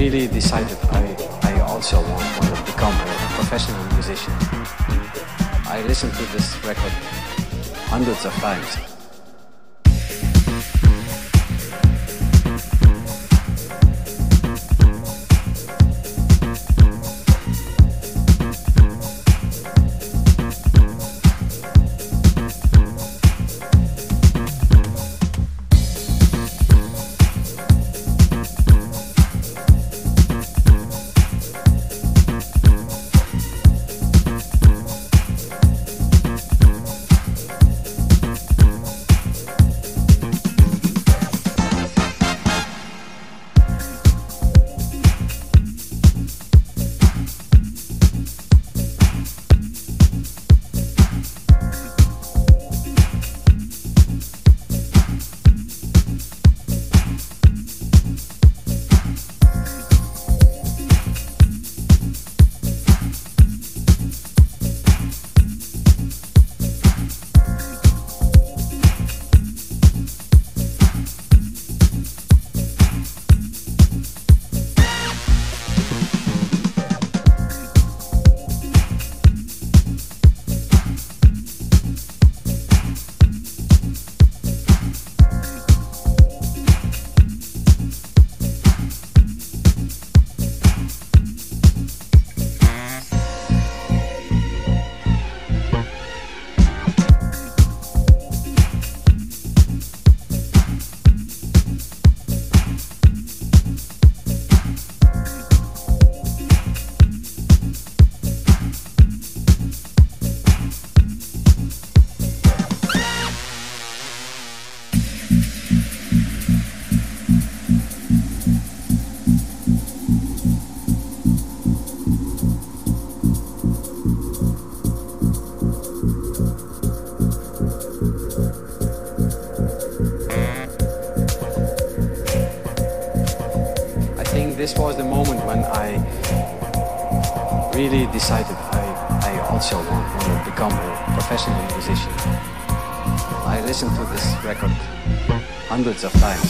really decided I, I also want, want to become a professional musician. I listened to this record hundreds of times. Of times.